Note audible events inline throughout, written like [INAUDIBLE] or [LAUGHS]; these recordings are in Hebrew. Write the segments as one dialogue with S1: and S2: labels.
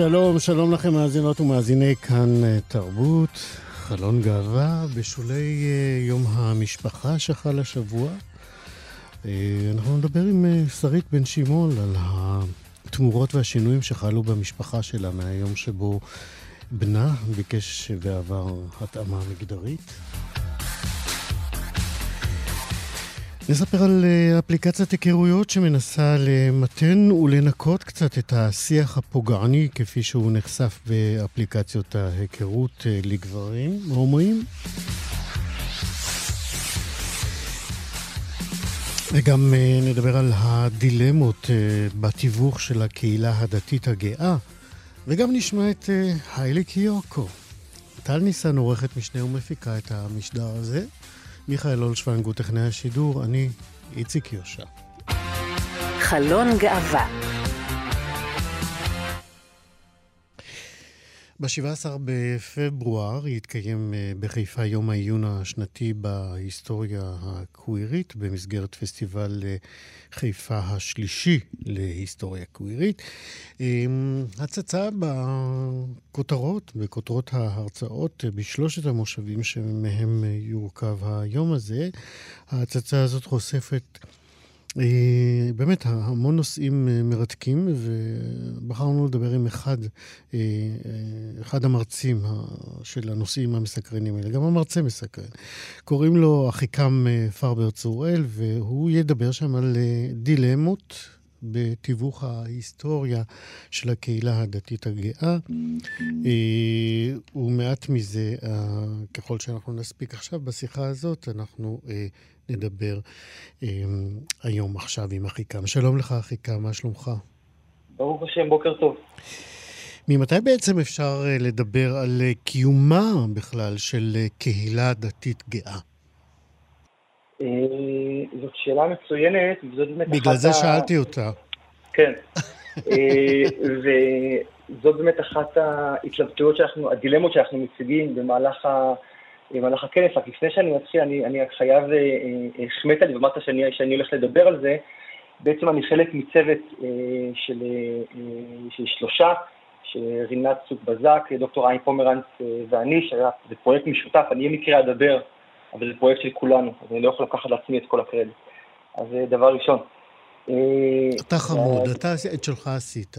S1: שלום, שלום לכם מאזינות ומאזיני כאן אה, תרבות, חלון גאווה, בשולי אה, יום המשפחה שחל השבוע. אה, אנחנו נדבר עם שרית בן שמעון על התמורות והשינויים שחלו במשפחה שלה מהיום שבו בנה ביקש ועבר התאמה מגדרית. נספר על אה, אפליקציית היכרויות שמנסה למתן ולנקות קצת את השיח הפוגעני כפי שהוא נחשף באפליקציות ההיכרות אה, לגברים הומואים. וגם אה, נדבר על הדילמות בתיווך של הקהילה הדתית הגאה, וגם נשמע את היילי קיוקו. טל ניסן עורכת משנה ומפיקה את המשדר הזה. מיכאל אולשוונג הוא טכנאי השידור, אני איציק יושע. חלון גאווה ב-17 בפברואר יתקיים אה, בחיפה יום העיון השנתי בהיסטוריה הקווירית במסגרת פסטיבל אה, חיפה השלישי להיסטוריה קווירית. אמ, הצצה בכותרות, בכותרות ההרצאות אה, בשלושת המושבים שמהם יורכב היום הזה. ההצצה הזאת חושפת אה, באמת, המון נושאים אה, מרתקים, ובחרנו לדבר עם אחד, אה, אחד המרצים של הנושאים המסקרנים האלה. גם המרצה מסקרן. קוראים לו אחיקם פרבר צוראל, והוא ידבר שם על דילמות בתיווך ההיסטוריה של הקהילה הדתית הגאה. ומעט מזה, ככל שאנחנו נספיק עכשיו בשיחה הזאת, אנחנו נדבר um, היום עכשיו עם אחיקם. שלום לך אחיקם, מה שלומך?
S2: ברוך השם, בוקר טוב.
S1: ממתי בעצם אפשר לדבר על קיומה בכלל של קהילה דתית גאה?
S2: זאת שאלה מצוינת, וזאת באמת
S1: אחת ה... בגלל זה שאלתי אותה.
S2: כן. וזאת באמת אחת ההתלבטויות שאנחנו, הדילמות שאנחנו מציגים במהלך ה... במהלך הכנס, רק לפני שאני מתחיל, אני, אני חייב, החמאת אה, אה, לי ואמרת שאני, שאני הולך לדבר על זה. בעצם אני חלק מצוות אה, של, של שלושה, שרינת צוק בזק, דוקטור עין פומרנץ ואני, שהיה, זה פרויקט משותף, אני במקרה אדבר, אבל זה פרויקט של כולנו, אז אני לא יכול לקחת לעצמי את כל הקרדיט. אז דבר ראשון.
S1: אתה חמוד, אתה את שלך עשית.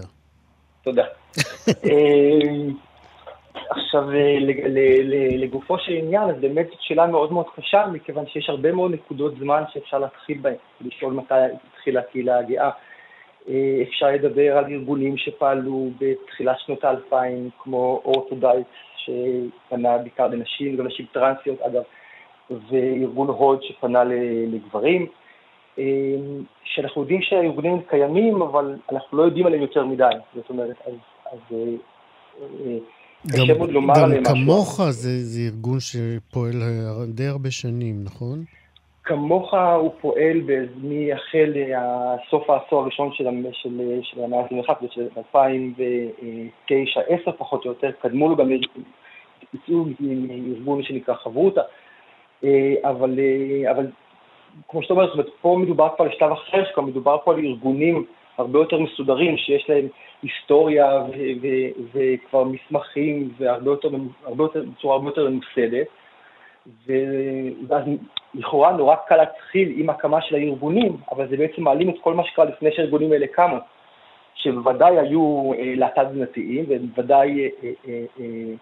S2: תודה. [LAUGHS] עכשיו, אה, לגופו של עניין, אז באמת זאת שאלה מאוד מאוד קשה, מכיוון שיש הרבה מאוד נקודות זמן שאפשר להתחיל בהן, לשאול מתי התחילה הקהילה הגאה. אה, אפשר לדבר על ארגונים שפעלו בתחילת שנות האלפיים, כמו אורתודייט, שפנה בעיקר לנשים, גם נשים טרנסיות אגב, וארגון הוד שפנה לגברים, אה, שאנחנו יודעים שהארגונים קיימים, אבל אנחנו לא יודעים עליהם יותר מדי. זאת אומרת, אז... אז
S1: גם, גם כמוך זה, זה ארגון שפועל די הרבה שנים, נכון?
S2: כמוך הוא פועל מהחל סוף העשור הראשון של, של, של המאה ה-21, של 2009-2010 פחות או יותר, קדמו לו גם יצאו מארגון שנקרא חברותא, אה, אבל, אה, אבל כמו שאתה אומר, זאת אומרת, פה מדובר כבר על שלב אחר, שכבר מדובר פה על ארגונים הרבה יותר מסודרים, שיש להם היסטוריה וכבר מסמכים, והרבה יותר, הרבה יותר, בצורה הרבה יותר ממוסדת. ואז לכאורה נורא קל להתחיל עם הקמה של הארגונים, אבל זה בעצם מעלים את כל מה שקרה לפני שהארגונים האלה קמו, שבוודאי היו אה, להט"ב תזונתיים, ובוודאי אה, אה, אה,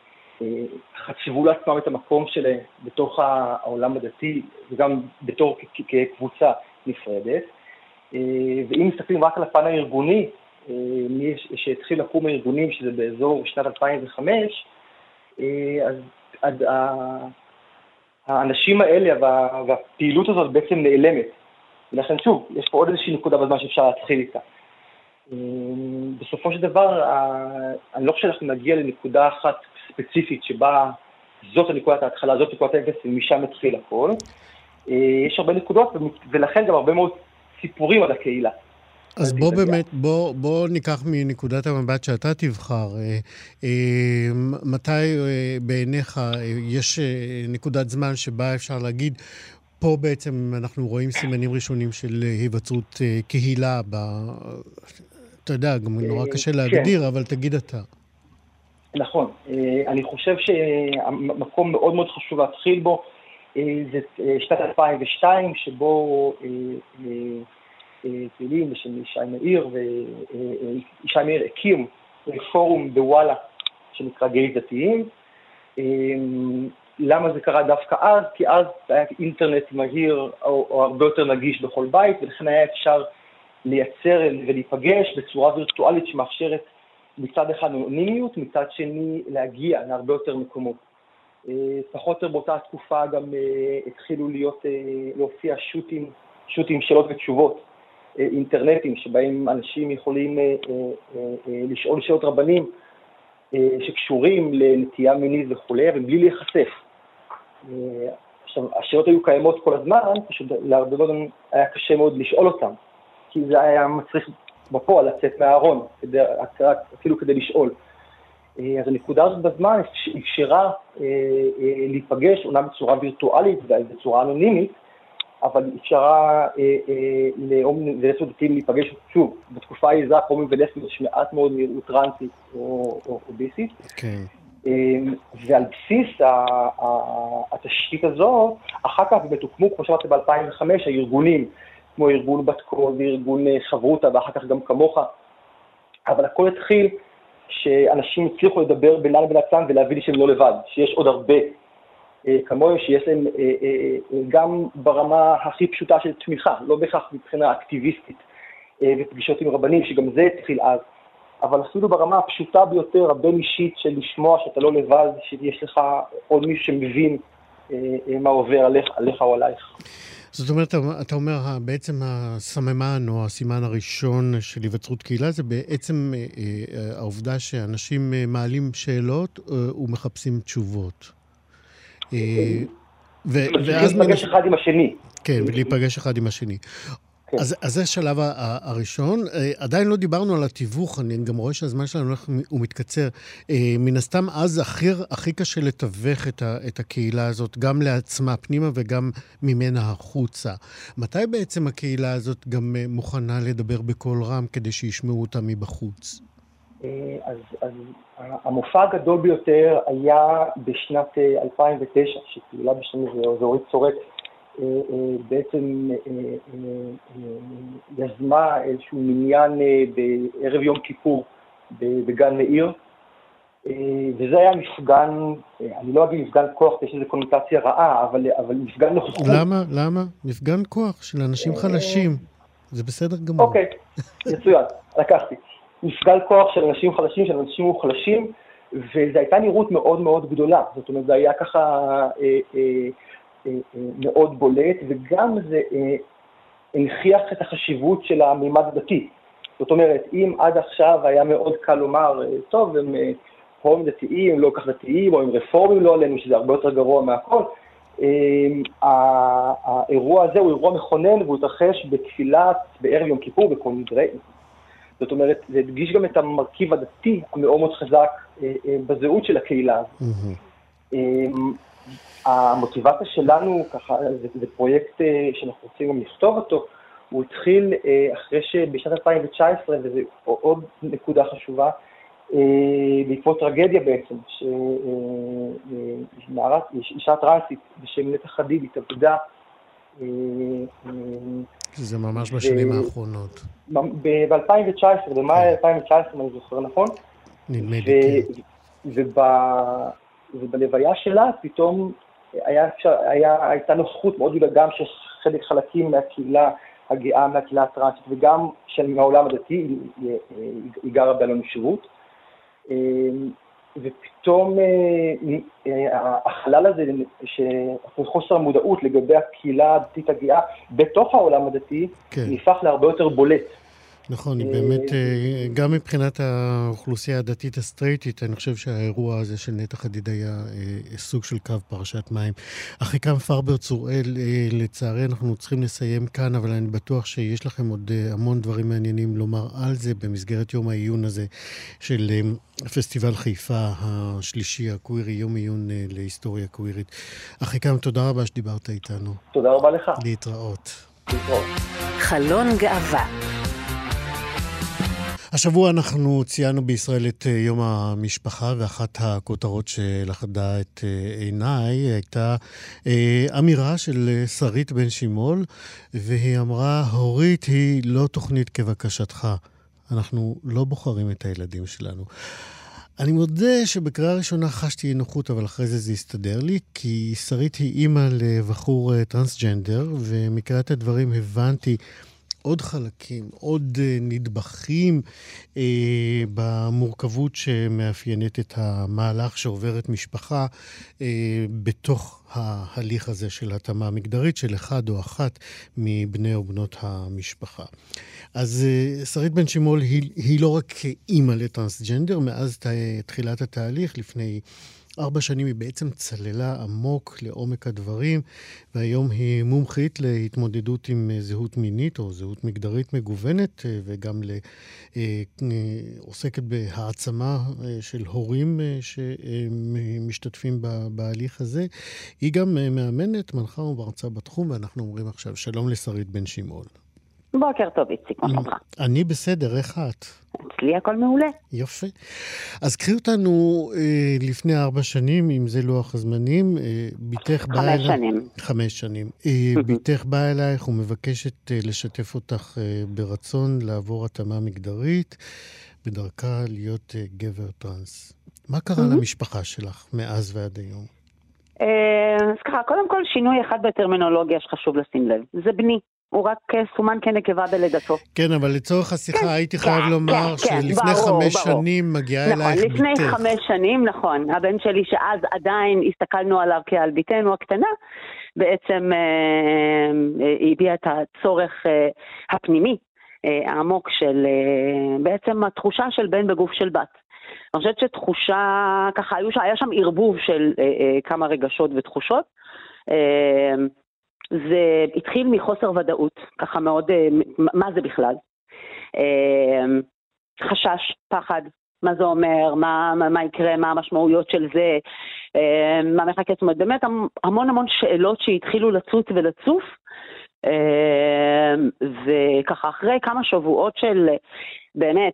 S2: חשבו לעצמם את המקום שלהם בתוך העולם הדתי, וגם בתור כקבוצה נפרדת. אה, ואם מסתכלים רק על הפן הארגוני, אה, שהתחיל לקום הארגונים, שזה באזור שנת 2005, אז האנשים האלה והפעילות הזאת בעצם נעלמת. ולכן שוב, יש פה עוד איזושהי נקודה בזמן שאפשר להתחיל איתה. בסופו של דבר, אני לא חושב שאנחנו נגיע לנקודה אחת ספציפית שבה זאת הנקודת ההתחלה, זאת נקודת האפס, ומשם התחיל הכל. יש הרבה נקודות, ולכן גם הרבה מאוד סיפורים על הקהילה.
S1: אז בוא באמת, בוא, בוא ניקח מנקודת המבט שאתה תבחר. אה, אה, מתי אה, בעיניך יש נקודת זמן שבה אפשר להגיד, פה בעצם אנחנו רואים סימנים ראשונים של היווצרות קהילה, ב... אתה יודע, גם נורא קשה להגדיר, כן. אבל תגיד אתה.
S2: נכון. אני חושב שהמקום מאוד מאוד חשוב להתחיל בו זה שנת 2002, שבו פעילים בשם ישי מאיר, וישי מאיר הקים פורום בוואלה שנקרא גייז דתיים. למה זה קרה דווקא אז? כי אז היה אינטרנט מהיר או הרבה יותר נגיש בכל בית, ולכן היה אפשר לייצר ולהיפגש בצורה וירטואלית שמאפשרת מצד אחד אנונימיות, מצד שני להגיע להרבה יותר מקומות. פחות או יותר באותה תקופה גם התחילו להיות, להופיע שוטים, שוטים שאלות ותשובות אינטרנטיים שבהם אנשים יכולים אה, אה, אה, לשאול שאלות רבנים שקשורים לנטייה מינית וכולי, אבל בלי להיחשף. עכשיו, השאלות היו קיימות כל הזמן, פשוט להרבה מאוד היה קשה מאוד לשאול אותן, כי זה היה מצריך בפועל לצאת מהארון, אפילו כדי לשאול. אז הנקודה הזאת בזמן אפשרה להיפגש, אומנם בצורה וירטואלית ובצורה אנונימית, אבל אפשרה אה, אה, ללסביות דתיים להיפגש שוב, בתקופה ההיא זה הומואים ולסביות יש מעט מאוד נראות טרנסית או ביסית. אה, ועל בסיס התשתית הזאת, אחר כך באמת הוקמו, כמו שאמרתי ב-2005, הארגונים, כמו ארגון בת קול וארגון חברותה, ואחר כך גם כמוך, אבל הכל התחיל שאנשים הצליחו לדבר בינם לבין עצמם ולהבין שהם לא לבד, שיש עוד הרבה אה, כמוהם שיש להם אה, אה, גם ברמה הכי פשוטה של תמיכה, לא בהכרח מבחינה אקטיביסטית ופגישות עם רבנים, שגם זה התחיל אז, אבל אפילו ברמה הפשוטה ביותר, הבין-אישית של לשמוע שאתה לא לבד, שיש לך עוד מישהו שמבין מה עובר עליך, עליך או עלייך.
S1: זאת אומרת, אתה אומר, בעצם הסממן או הסימן הראשון של היווצרות קהילה זה בעצם העובדה שאנשים מעלים שאלות ומחפשים תשובות.
S2: אה, ואז... להיפגש אחד עם השני.
S1: כן, ולהיפגש אחד עם השני. כן. אז, אז זה השלב הראשון. אה, עדיין לא דיברנו על התיווך, אני גם רואה שהזמן שלנו הולך ומתקצר. אה, מן הסתם, אז הכי, הכי קשה לתווך את, ה, את הקהילה הזאת, גם לעצמה פנימה וגם ממנה החוצה. מתי בעצם הקהילה הזאת גם מוכנה לדבר בקול רם כדי שישמעו אותה מבחוץ?
S2: אז, אז המופע הגדול ביותר היה בשנת 2009, אה, שפעילה בשם זה אורית צורק, אה, אה, בעצם יזמה איזשהו מניין בערב יום כיפור בגן מאיר, וזה היה מפגן, אני לא אגיד מפגן כוח, יש איזו קונוטציה רעה, אבל, אבל מפגן נוכחות.
S1: למה? למה? מפגן כוח של אנשים חלשים. זה בסדר גמור.
S2: אוקיי, מצוין, לקחתי. מפגל כוח של אנשים חלשים, של אנשים מוחלשים, וזו הייתה נראות מאוד מאוד גדולה. זאת אומרת, זה היה ככה אה, אה, אה, אה, מאוד בולט, וגם זה אה, הנכיח את החשיבות של המימד הדתי. זאת אומרת, אם עד עכשיו היה מאוד קל לומר, אה, טוב, הם אה, הומים דתיים, לא כך דתיים, או הם רפורמים לא עלינו, שזה הרבה יותר גרוע מהכל, האירוע הזה הוא אירוע מכונן והוא התרחש בתפילת, בערב יום כיפור, בכל נדרי, זאת אומרת, זה הדגיש גם את המרכיב הדתי המאוד מאוד חזק אה, אה, בזהות של הקהילה הזאת. המוטיבציה שלנו, ככה, זה, זה פרויקט אה, שאנחנו רוצים גם לכתוב אותו, הוא התחיל אחרי שבשנת 2019, וזו עוד נקודה חשובה, בעקבות טרגדיה בעצם, שאישה טרנסית בשם נטע חדיד התאבדה
S1: זה ממש בשנים האחרונות.
S2: ב-2019, במאי 2019, כן. אם אני זוכר נכון.
S1: נדמה לי,
S2: כן. ובלוויה שלה פתאום היה אפשר, היה, הייתה נוכחות מאוד גדולה גם של חלק חלקים מהקהילה הגאה, מהקהילה הטרנסית, וגם של מהעולם הדתי, היא, היא, היא גרה באלון שירות. ופתאום החלל הזה, חוסר המודעות לגבי הקהילה הדתית הגאה בתוך העולם הדתי, כן. נהפך להרבה יותר בולט.
S1: נכון, היא באמת, אה, גם מבחינת האוכלוסייה הדתית הסטרייטית, אני חושב שהאירוע הזה של נטע חדיד היה אה, סוג של קו פרשת מים. אחיקם פרבר צוראל, אה, לצערי אנחנו צריכים לסיים כאן, אבל אני בטוח שיש לכם עוד המון דברים מעניינים לומר על זה במסגרת יום העיון הזה של פסטיבל חיפה השלישי, הקווירי, יום עיון להיסטוריה קווירית. אחיקם, תודה רבה שדיברת איתנו.
S2: תודה רבה לך.
S1: להתראות.
S2: להתראות.
S3: חלון גאווה
S1: השבוע אנחנו ציינו בישראל את אה, יום המשפחה, ואחת הכותרות שלכדה את אה, עיניי הייתה אה, אמירה של שרית בן שימול, והיא אמרה, הורית היא לא תוכנית כבקשתך. אנחנו לא בוחרים את הילדים שלנו. אני מודה שבקריאה ראשונה חשתי אי נוחות, אבל אחרי זה זה הסתדר לי, כי שרית היא אימא לבחור טרנסג'נדר, ומקריאת הדברים הבנתי עוד חלקים, עוד uh, נדבכים uh, במורכבות שמאפיינת את המהלך שעוברת משפחה uh, בתוך ההליך הזה של התאמה מגדרית של אחד או אחת מבני או בנות המשפחה. אז uh, שרית בן שימול היא, היא לא רק אימא לטרנסג'נדר, מאז תחילת התהליך, לפני... ארבע שנים היא בעצם צללה עמוק לעומק הדברים, והיום היא מומחית להתמודדות עם אה, זהות מינית או זהות מגדרית מגוונת, אה, וגם אה, עוסקת בהעצמה של הורים שמשתתפים בהליך הזה. היא גם מאמנת, מנחה ומרצה בתחום, ואנחנו אומרים עכשיו שלום לשרית בן שמעון.
S4: בוקר טוב, איציק, מה שלומך?
S1: אני בסדר, איך את?
S4: אצלי הכל מעולה.
S1: יופי. אז קחי אותנו אה, לפני ארבע שנים, אם זה לוח הזמנים, אה, בתך באה
S4: אלייך... חמש שנים.
S1: חמש שנים. [LAUGHS] אה, בתך באה אלייך ומבקשת אה, לשתף אותך אה, ברצון לעבור התאמה מגדרית, בדרכה להיות אה, גבר טרנס. מה קרה למשפחה שלך מאז ועד היום?
S4: אה, אז ככה, קודם כל שינוי אחד בטרמינולוגיה שחשוב לשים לב. זה בני. הוא רק אה, סומן כנקבה בלידתו.
S1: כן, אבל לצורך השיחה כן, הייתי כן, חייב לומר כן, כן שלפני ברור, חמש ברור. שנים מגיעה
S4: נכון,
S1: אלייך
S4: בתך. נכון, לפני חמש שנים, נכון. הבן שלי, שאז עדיין הסתכלנו עליו כעל בתנו הקטנה, בעצם אה, אה, הביע את הצורך אה, הפנימי אה, העמוק של אה, בעצם התחושה של בן בגוף של בת. אני חושבת שתחושה, ככה, היה שם ערבוב של אה, אה, כמה רגשות ותחושות. אה, זה התחיל מחוסר ודאות, ככה מאוד, אה, מה זה בכלל? אה, חשש, פחד, מה זה אומר, מה, מה, יקרה, מה המשמעויות של זה, אה, מה מחכה, זאת אומרת, באמת המון המון שאלות שהתחילו לצוץ ולצוף, וככה אחרי כמה שבועות של באמת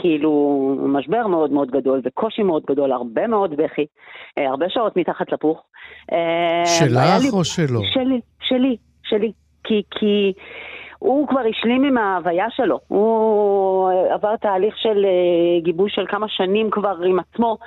S4: כאילו משבר מאוד מאוד גדול וקושי מאוד גדול, הרבה מאוד בכי, אה, הרבה שעות מתחת לפוך.
S1: אה, שלך לי, או שלו?
S4: שלי, שלי, שלי. כי, כי הוא כבר השלים עם ההוויה שלו. הוא עבר תהליך של אה, גיבוש של כמה שנים כבר עם עצמו,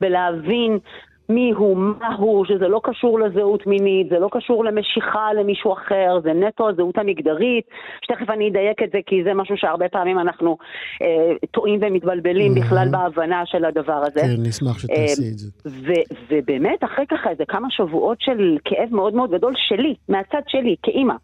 S4: בלהבין מי הוא, מה הוא, שזה לא קשור לזהות מינית, זה לא קשור למשיכה למישהו אחר, זה נטו הזהות המגדרית, שתכף אני אדייק את זה כי זה משהו שהרבה פעמים אנחנו אה, טועים ומתבלבלים mm-hmm. בכלל בהבנה של הדבר הזה.
S1: כן, נשמח שתעשי אה, את זה.
S4: ו- ובאמת, אחרי ככה איזה כמה שבועות של כאב מאוד מאוד גדול שלי, מהצד שלי, כאימא,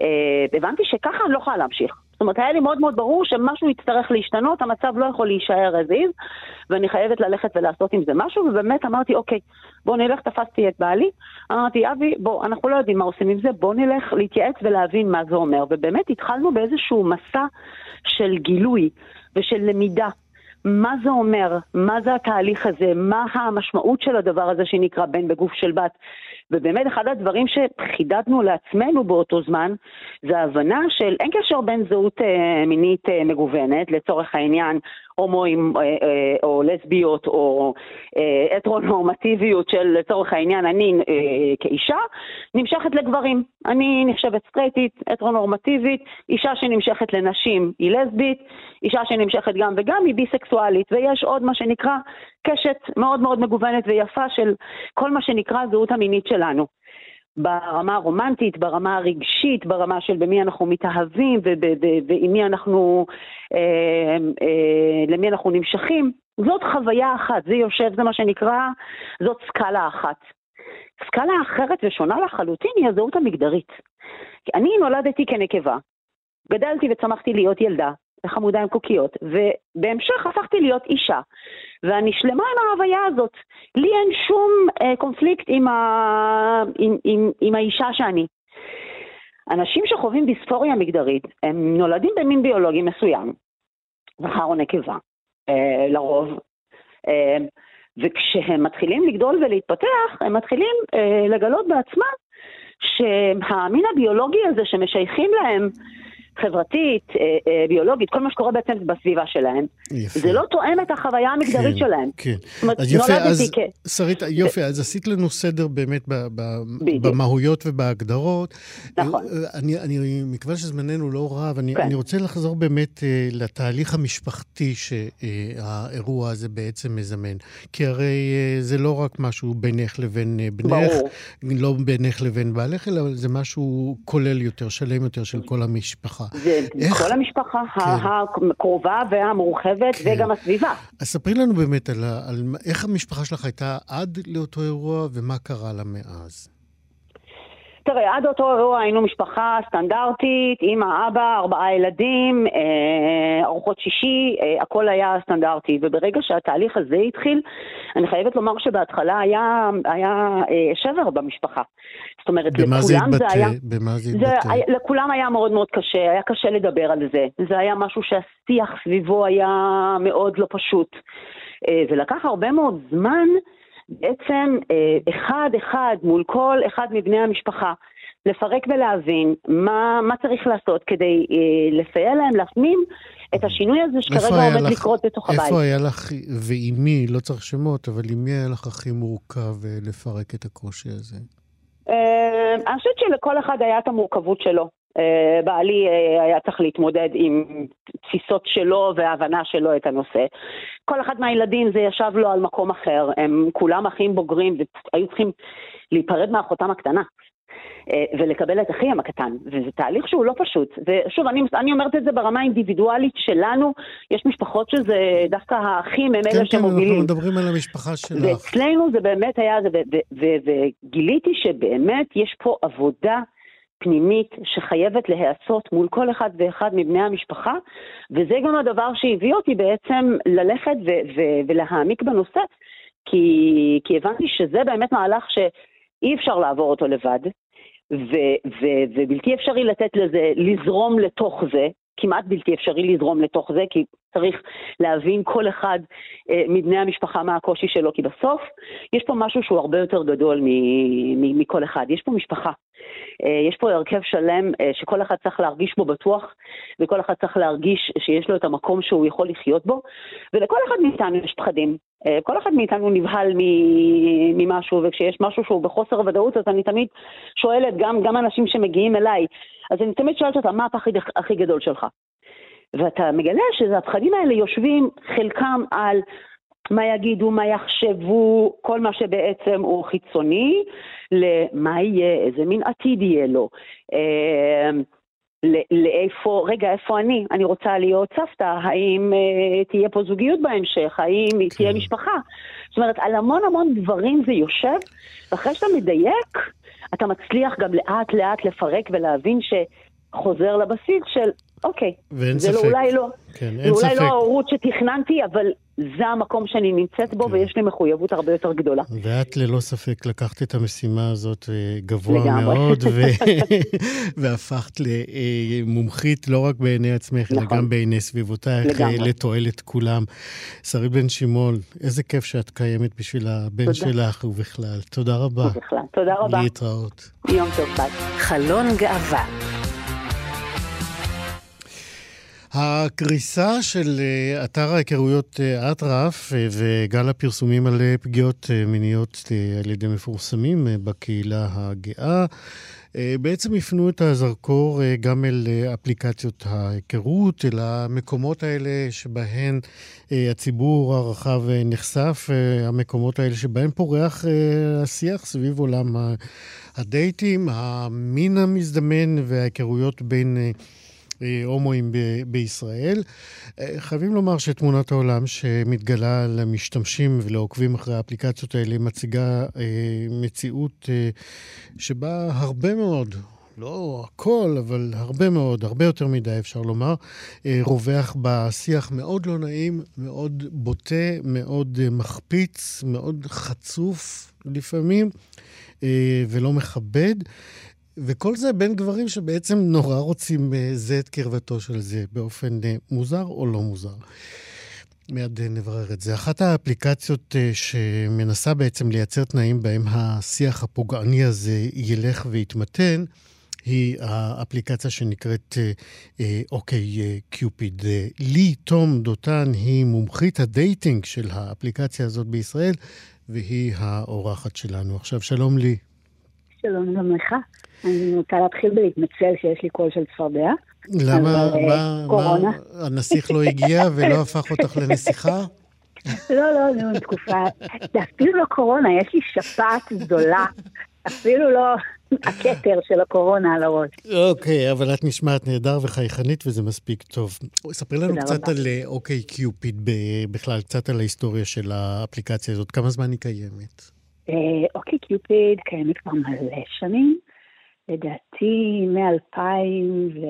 S4: אה, הבנתי שככה אני לא יכולה להמשיך. זאת אומרת, היה לי מאוד מאוד ברור שמשהו יצטרך להשתנות, המצב לא יכול להישאר as is, ואני חייבת ללכת ולעשות עם זה משהו, ובאמת אמרתי, אוקיי, בוא נלך, תפסתי את בעלי, אמרתי, אבי, בוא, אנחנו לא יודעים מה עושים עם זה, בוא נלך להתייעץ ולהבין מה זה אומר. ובאמת התחלנו באיזשהו מסע של גילוי ושל למידה. מה זה אומר, מה זה התהליך הזה, מה המשמעות של הדבר הזה שנקרא בן בגוף של בת. ובאמת אחד הדברים שחידדנו לעצמנו באותו זמן, זה ההבנה של אין קשר בין זהות אה, מינית אה, מגוונת, לצורך העניין הומואים אה, אה, או לסביות או אה, הטרונורמטיביות של לצורך העניין אני אה, כאישה, נמשכת לגברים. אני נחשבת סטרייטית, הטרונורמטיבית, אישה שנמשכת לנשים היא לסבית, אישה שנמשכת גם וגם היא ביסקסואלית, ויש עוד מה שנקרא קשת מאוד מאוד מגוונת ויפה של כל מה שנקרא הזהות המינית שלנו. ברמה הרומנטית, ברמה הרגשית, ברמה של במי אנחנו מתאהבים ועם מי אנחנו, אה, אה, למי אנחנו נמשכים, זאת חוויה אחת, זה יושב, זה מה שנקרא, זאת סקאלה אחת. סקאלה אחרת ושונה לחלוטין היא הזהות המגדרית. אני נולדתי כנקבה, גדלתי וצמחתי להיות ילדה, חמודה עם קוקיות, ובהמשך הפכתי להיות אישה, ואני שלמה עם ההוויה הזאת. לי אין שום אה, קונפליקט עם, ה... עם, עם, עם האישה שאני. אנשים שחווים דיספוריה מגדרית, הם נולדים במין ביולוגי מסוים, זכר או נקבה, אה, לרוב, אה, וכשהם מתחילים לגדול ולהתפתח, הם מתחילים אה, לגלות בעצמם שהמין הביולוגי הזה שמשייכים להם חברתית, אה, אה, ביולוגית, כל מה שקורה בעצם בסביבה שלהם. יפה. זה לא תואם את החוויה המגדרית
S1: כן,
S4: שלהם.
S1: כן, אז יפה, אז כ... שרית, יופי, אז עשית לנו סדר באמת ב, ב, במהויות ובהגדרות.
S4: נכון.
S1: אה, אני, אני, מכיוון שזמננו לא רב, אני, כן. אני רוצה לחזור באמת לתהליך המשפחתי שהאירוע הזה בעצם מזמן. כי הרי זה לא רק משהו בינך לבין בנך, ברור. לא בינך לבין בעלך, אלא זה משהו כולל יותר, שלם יותר של כל המשפחה.
S4: זה איך? כל המשפחה כן. הקרובה והמורחבת כן. וגם הסביבה.
S1: אז ספרי לנו באמת על, על איך המשפחה שלך הייתה עד לאותו אירוע ומה קרה לה מאז.
S4: תראה, עד אותו אירוע היינו משפחה סטנדרטית, אמא, אבא, ארבעה ילדים, אה, ארוחות שישי, אה, הכל היה סטנדרטי. וברגע שהתהליך הזה התחיל, אני חייבת לומר שבהתחלה היה, היה אה, שבר במשפחה. זאת אומרת,
S1: לכולם זה, התבטא, זה היה... במה זה התבטא?
S4: זה, לכולם היה מאוד מאוד קשה, היה קשה לדבר על זה. זה היה משהו שהשיח סביבו היה מאוד לא פשוט. אה, ולקח הרבה מאוד זמן. בעצם אה, אחד-אחד מול כל אחד מבני המשפחה, לפרק ולהבין מה, מה צריך לעשות כדי אה, לסייע להם להפנים את השינוי הזה שכרגע עומד לך, לקרות בתוך
S1: איפה
S4: הבית.
S1: איפה היה לך, ועם מי, לא צריך שמות, אבל עם מי היה לך הכי מורכב אה, לפרק את הקושי הזה?
S4: אה, אני חושבת שלכל אחד היה את המורכבות שלו. אה, בעלי אה, היה צריך להתמודד עם תפיסות שלו והבנה שלו את הנושא. כל אחד מהילדים זה ישב לו על מקום אחר, הם כולם אחים בוגרים והיו צריכים להיפרד מאחותם הקטנה. אה, ולקבל את אחי הקטן, וזה תהליך שהוא לא פשוט. ושוב, אני, אני אומרת את זה ברמה האינדיבידואלית שלנו, יש משפחות שזה דווקא האחים הם
S1: כן,
S4: אלה
S1: כן,
S4: שמובילים.
S1: כן, אנחנו מדברים על המשפחה שלך.
S4: ואצלנו זה באמת היה, וגיליתי שבאמת יש פה עבודה פנימית שחייבת להיעשות מול כל אחד ואחד מבני המשפחה, וזה גם הדבר שהביא אותי בעצם ללכת ו- ו- ולהעמיק בנושא, כי, כי הבנתי שזה באמת מהלך שאי אפשר לעבור אותו לבד, ו- ו- ובלתי אפשרי לתת לזה, לזרום לתוך זה, כמעט בלתי אפשרי לזרום לתוך זה, כי צריך להבין כל אחד אה, מבני המשפחה מה הקושי שלו, כי בסוף יש פה משהו שהוא הרבה יותר גדול מ- מ- מכל אחד, יש פה משפחה. אה, יש פה הרכב שלם אה, שכל אחד צריך להרגיש בו בטוח, וכל אחד צריך להרגיש שיש לו את המקום שהוא יכול לחיות בו, ולכל אחד מאיתנו יש פחדים. אה, כל אחד מאיתנו נבהל ממשהו, וכשיש משהו שהוא בחוסר ודאות, אז אני תמיד שואלת, גם, גם אנשים שמגיעים אליי, אז אני תמיד שואלת אותם, מה הפחד הכי גדול שלך? ואתה מגלה שהפחדים האלה יושבים חלקם על מה יגידו, מה יחשבו, כל מה שבעצם הוא חיצוני, למה יהיה, איזה מין עתיד יהיה לו. אה, לאיפה, רגע, איפה אני? אני רוצה להיות סבתא, האם אה, תהיה פה זוגיות בהמשך, האם כן. תהיה משפחה? זאת אומרת, על המון המון דברים זה יושב, ואחרי שאתה מדייק, אתה מצליח גם לאט לאט לפרק ולהבין שחוזר לבסיס של, אוקיי, זה לא,
S1: ספק.
S4: לא, אולי לא.
S1: כן,
S4: זה
S1: אולי
S4: לא ספק. לא ההורות שתכננתי, אבל זה המקום שאני נמצאת בו, כן. ויש לי מחויבות הרבה יותר גדולה.
S1: ואת ללא ספק לקחת את המשימה הזאת אה, גבוה
S4: לגמרי.
S1: מאוד, ו... [LAUGHS] והפכת למומחית לא רק בעיני עצמך, נכון. אלא גם בעיני סביבותייך, אה, לתועלת כולם. שרית בן שמעון, איזה כיף שאת קיימת בשביל הבן תודה. שלך ובכלל. תודה רבה.
S4: ובכלל. תודה רבה.
S1: להתראות.
S4: יום טוב, ביי.
S3: חלון גאווה
S1: הקריסה של אה, אתר ההיכרויות אה, אטרף אה, וגל הפרסומים על פגיעות מיניות על ידי מפורסמים בקהילה הגאה בעצם הפנו את הזרקור גם אל אפליקציות ההיכרות, אל המקומות האלה שבהן הציבור הרחב נחשף, המקומות האלה שבהם פורח השיח סביב עולם הדייטים, המין המזדמן וההיכרויות בין הומואים ב- בישראל. חייבים לומר שתמונת העולם שמתגלה למשתמשים ולעוקבים אחרי האפליקציות האלה מציגה מציאות שבה הרבה מאוד לא הכל, אבל הרבה מאוד, הרבה יותר מדי אפשר לומר, אה, רווח בשיח מאוד לא נעים, מאוד בוטה, מאוד אה, מחפיץ, מאוד חצוף לפעמים, אה, ולא מכבד. וכל זה בין גברים שבעצם נורא רוצים זה את קרבתו של זה, באופן מוזר או לא מוזר. מיד נברר את זה. אחת האפליקציות שמנסה בעצם לייצר תנאים בהם השיח הפוגעני הזה ילך ויתמתן, היא האפליקציה שנקראת OkCupid. לי תום דותן היא מומחית ה dating של האפליקציה הזאת בישראל, והיא האורחת שלנו. עכשיו, שלום לי.
S5: שלום גם לך. אני רוצה להתחיל בלהתנצל שיש לי קול של צפרדע.
S1: למה? מה, מה, הנסיך לא הגיע ולא [LAUGHS] הפך אותך לנסיכה?
S5: לא, לא, נו, תקופה, זה אפילו לא קורונה, יש לי שפעת גדולה, אפילו לא הכתר של הקורונה על הראש.
S1: אוקיי, אבל את נשמעת נהדר וחייכנית וזה מספיק טוב. ספרי לנו קצת רבה. על אה, אוקיי קיופיד בכלל, קצת על ההיסטוריה של האפליקציה הזאת. כמה זמן היא קיימת?
S5: אה, אוקיי קיופיד קיימת כבר מלא שנים. לדעתי מ-2000 ו...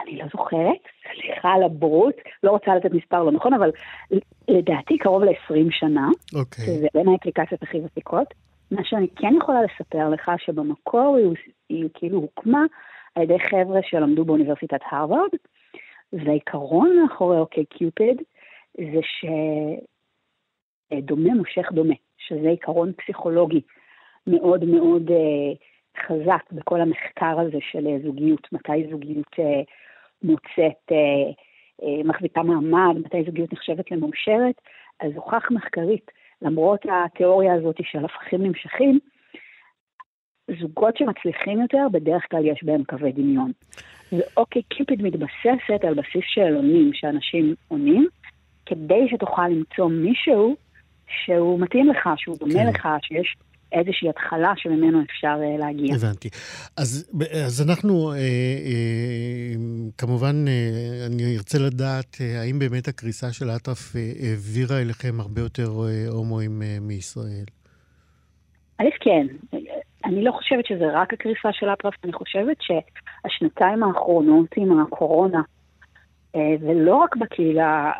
S5: אני לא זוכרת, סליחה על הבורות, לא רוצה לתת מספר לא נכון, אבל לדעתי קרוב ל-20 שנה.
S1: אוקיי. Okay.
S5: שזה בין האפליקציות הכי ותיקות. מה שאני כן יכולה לספר לך, שבמקור היא, היא כאילו הוקמה על ידי חבר'ה שלמדו באוניברסיטת הרווארד, והעיקרון מאחורי אוקיי קיופיד זה שדומה מושך דומה, שזה עיקרון פסיכולוגי מאוד מאוד אה, חזק בכל המחקר הזה של אה, זוגיות, מתי זוגיות אה, מוצאת, מחזיקה מעמד, מתי זוגיות נחשבת למאושרת, אז הוכח מחקרית למרות התיאוריה הזאת של הפכים נמשכים, זוגות שמצליחים יותר, בדרך כלל יש בהם קווי דמיון. ואוקיי, קיפיד מתבססת על בסיס שאלונים שאנשים עונים, כדי שתוכל למצוא מישהו שהוא מתאים לך, שהוא דומה כן. לך, שיש איזושהי התחלה שממנו אפשר uh, להגיע.
S1: הבנתי. אז, אז אנחנו, אה, אה, כמובן, אה, אני ארצה לדעת אה, האם באמת הקריסה של אטרף אה, העבירה אליכם הרבה יותר אה, הומואים אה, מישראל.
S5: א', כן. אני לא חושבת שזה רק הקריסה של אטרף, אני חושבת שהשנתיים האחרונות עם הקורונה, אה, ולא רק בקהילה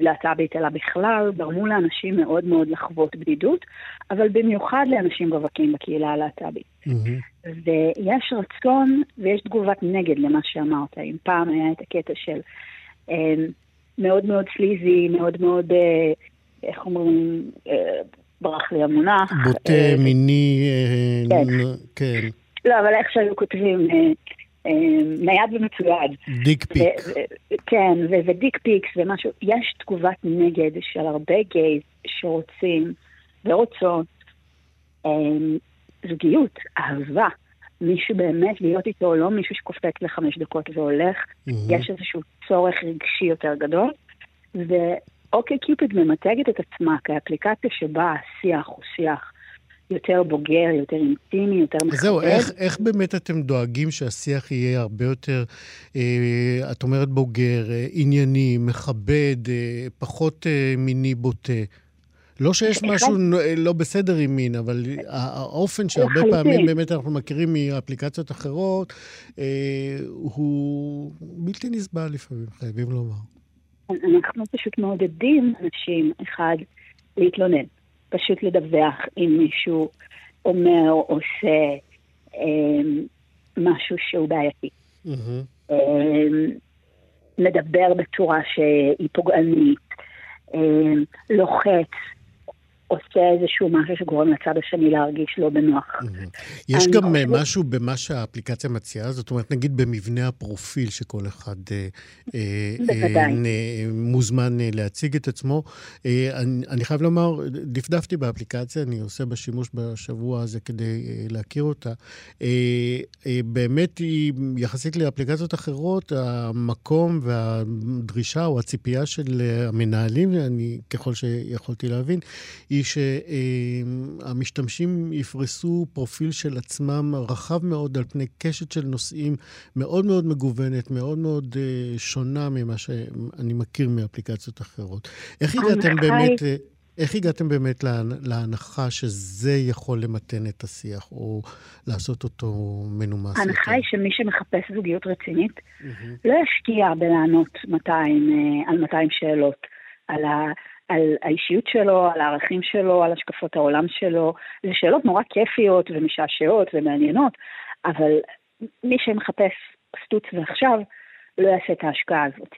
S5: להט"בית, אלא בכלל גרמו לאנשים מאוד מאוד לחוות בדידות, אבל במיוחד לאנשים רווקים בקהילה הלהט"בית. Mm-hmm. ויש רצון ויש תגובת נגד למה שאמרת. אם פעם היה את הקטע של אה, מאוד מאוד sleazy, מאוד מאוד, אה, איך אומרים, אה, ברח לי המונח.
S1: בוטה, אה, מיני, אה, כן. כן.
S5: לא, אבל איך שהיו כותבים, אה, נייד ומצויד.
S1: dick pic.
S5: כן, ו dick pics ומשהו. יש תגובת נגד של הרבה gays שרוצים ורוצות אמ, זוגיות, אהבה. מישהו באמת להיות איתו, לא מישהו שקופץ לחמש דקות והולך. Mm-hmm. יש איזשהו צורך רגשי יותר גדול. ואוקיי קיופיד ממתגת את עצמה כאפליקציה שבה השיח הוא שיח יותר בוגר, יותר אינטימי, יותר מכבד.
S1: זהו, איך, איך באמת אתם דואגים שהשיח יהיה הרבה יותר, אה, את אומרת בוגר, אה, ענייני, מכבד, אה, פחות אה, מיני בוטה? לא שיש משהו אה, לא בסדר עם מין, אבל האופן שהרבה פעמים באמת אנחנו מכירים מאפליקציות אחרות, אה, הוא בלתי נסבל לפעמים, חייבים לומר.
S5: אנחנו פשוט מעודדים אנשים, אחד, להתלונן. פשוט לדווח אם מישהו אומר או עושה אה, משהו שהוא בעייתי. Mm-hmm. אה, לדבר בצורה שהיא פוגענית, אה, לוחץ, עושה איזשהו משהו שגורם לצד השני להרגיש לא בנוח.
S1: יש גם חושב... משהו במה שהאפליקציה מציעה? זאת אומרת, נגיד במבנה הפרופיל שכל אחד אה, אה, אה, מוזמן אה, להציג את עצמו. אה, אני, אני חייב לומר, דפדפתי באפליקציה, אני עושה בה שימוש בשבוע הזה כדי אה, להכיר אותה. אה, אה, באמת היא, יחסית לאפליקציות אחרות, המקום והדרישה או הציפייה של המנהלים, אני, ככל שיכולתי להבין, היא שהמשתמשים יפרסו פרופיל של עצמם רחב מאוד על פני קשת של נושאים מאוד מאוד מגוונת, מאוד מאוד שונה ממה שאני מכיר מאפליקציות אחרות. איך הגעתם באמת... איך הגעתם באמת להנחה שזה יכול למתן את השיח, או לעשות אותו מנומס?
S5: ההנחה היא שמי שמחפש זוגיות רצינית, mm-hmm. לא ישקיע בלענות 200, אה, על 200 שאלות, על, ה, על האישיות שלו, על הערכים שלו, על השקפות העולם שלו. זה שאלות נורא כיפיות ומשעשעות ומעניינות, אבל מי שמחפש סטוץ ועכשיו, לא יעשה את ההשקעה הזאת.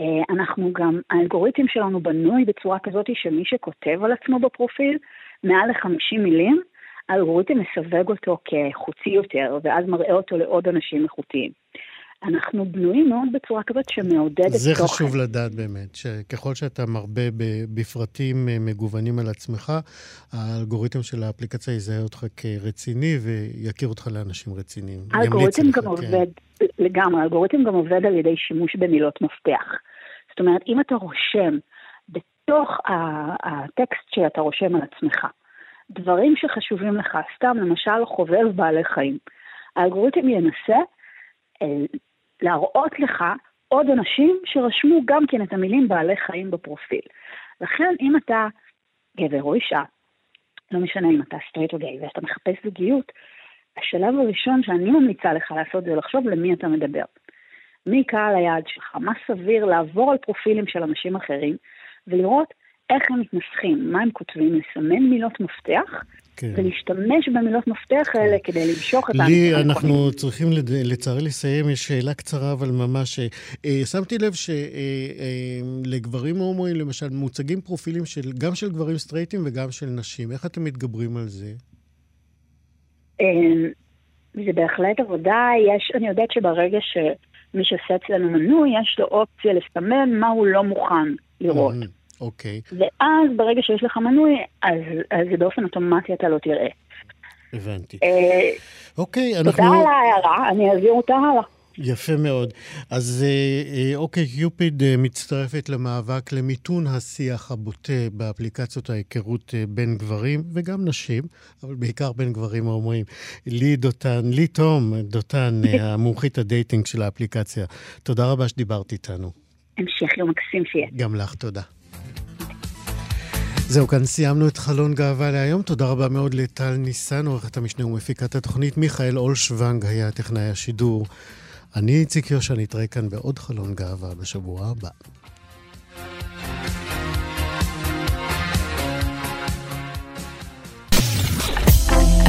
S5: אה, אנחנו גם, האלגוריתם שלנו בנוי בצורה כזאת שמי שכותב על עצמו בפרופיל, מעל ל-50 מילים, האלגוריתם מסווג אותו כחוצי יותר, ואז מראה אותו לעוד אנשים איכותיים. אנחנו בנויים מאוד בצורה כזאת שמעודדת תוכן.
S1: זה חשוב לדעת באמת, שככל שאתה מרבה בפרטים אה, מגוונים על עצמך, האלגוריתם של האפליקציה יזהה אותך כרציני ויכיר אותך לאנשים רציניים.
S5: האלגוריתם גם כן. עובד, לגמרי, האלגוריתם גם עובד על ידי שימוש במילות מפתח. זאת אומרת, אם אתה רושם בתוך הטקסט שאתה רושם על עצמך, דברים שחשובים לך, סתם למשל חובב בעלי חיים, האלגוריתם ינסה אה, להראות לך עוד אנשים שרשמו גם כן את המילים בעלי חיים בפרופיל. לכן אם אתה גבר או אישה, לא משנה אם אתה סטרייט או גיי ואתה מחפש זוגיות, השלב הראשון שאני ממליצה לך לעשות זה לחשוב למי אתה מדבר. מי קהל היעד שלך, מה סביר לעבור על פרופילים של אנשים אחרים ולראות איך הם מתנסחים, מה הם כותבים, לסמן מילות מפתח כן. ולהשתמש במילות מפתח. האלה כדי למשוך את
S1: האנשים. לי, אנחנו צריכים לצערי לסיים, יש שאלה קצרה, אבל ממש... אה, שמתי לב שלגברים אה, אה, הומואים, למשל, מוצגים פרופילים של, גם של גברים סטרייטים וגם של נשים. איך אתם מתגברים על זה?
S5: אה, זה בהחלט עבודה. יש, אני יודעת שברגע שמי שעושה אצלנו מנוי, יש לו אופציה לסמן מה הוא לא מוכן לראות. אמ-המ.
S1: אוקיי.
S5: ואז ברגע שיש לך מנוי, אז, אז באופן אוטומטי אתה לא תראה.
S1: הבנתי. אה, אוקיי,
S5: אנחנו... תודה על ההערה, אני אעביר אותה הלאה.
S1: יפה מאוד. אז אה, אה, OkCupid מצטרפת למאבק למיתון השיח הבוטה באפליקציות ההיכרות בין גברים וגם נשים, אבל בעיקר בין גברים האומרים. לי דותן, לי תום דותן, [LAUGHS] המומחית הדייטינג של האפליקציה. תודה רבה שדיברת איתנו.
S5: המשך יום מקסים שיהיה.
S1: גם לך תודה. זהו, כאן סיימנו את חלון גאווה להיום. תודה רבה מאוד לטל ניסן, עורכת המשנה ומפיקת התוכנית. מיכאל אולשוונג היה טכנאי השידור. אני איציק יושע, נתראה כאן בעוד חלון גאווה בשבוע הבא.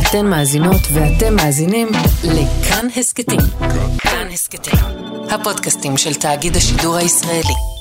S3: אתן מאזינות ואתם מאזינים לכאן הסכתים. כאן הסכתים, הפודקאסטים של תאגיד השידור הישראלי.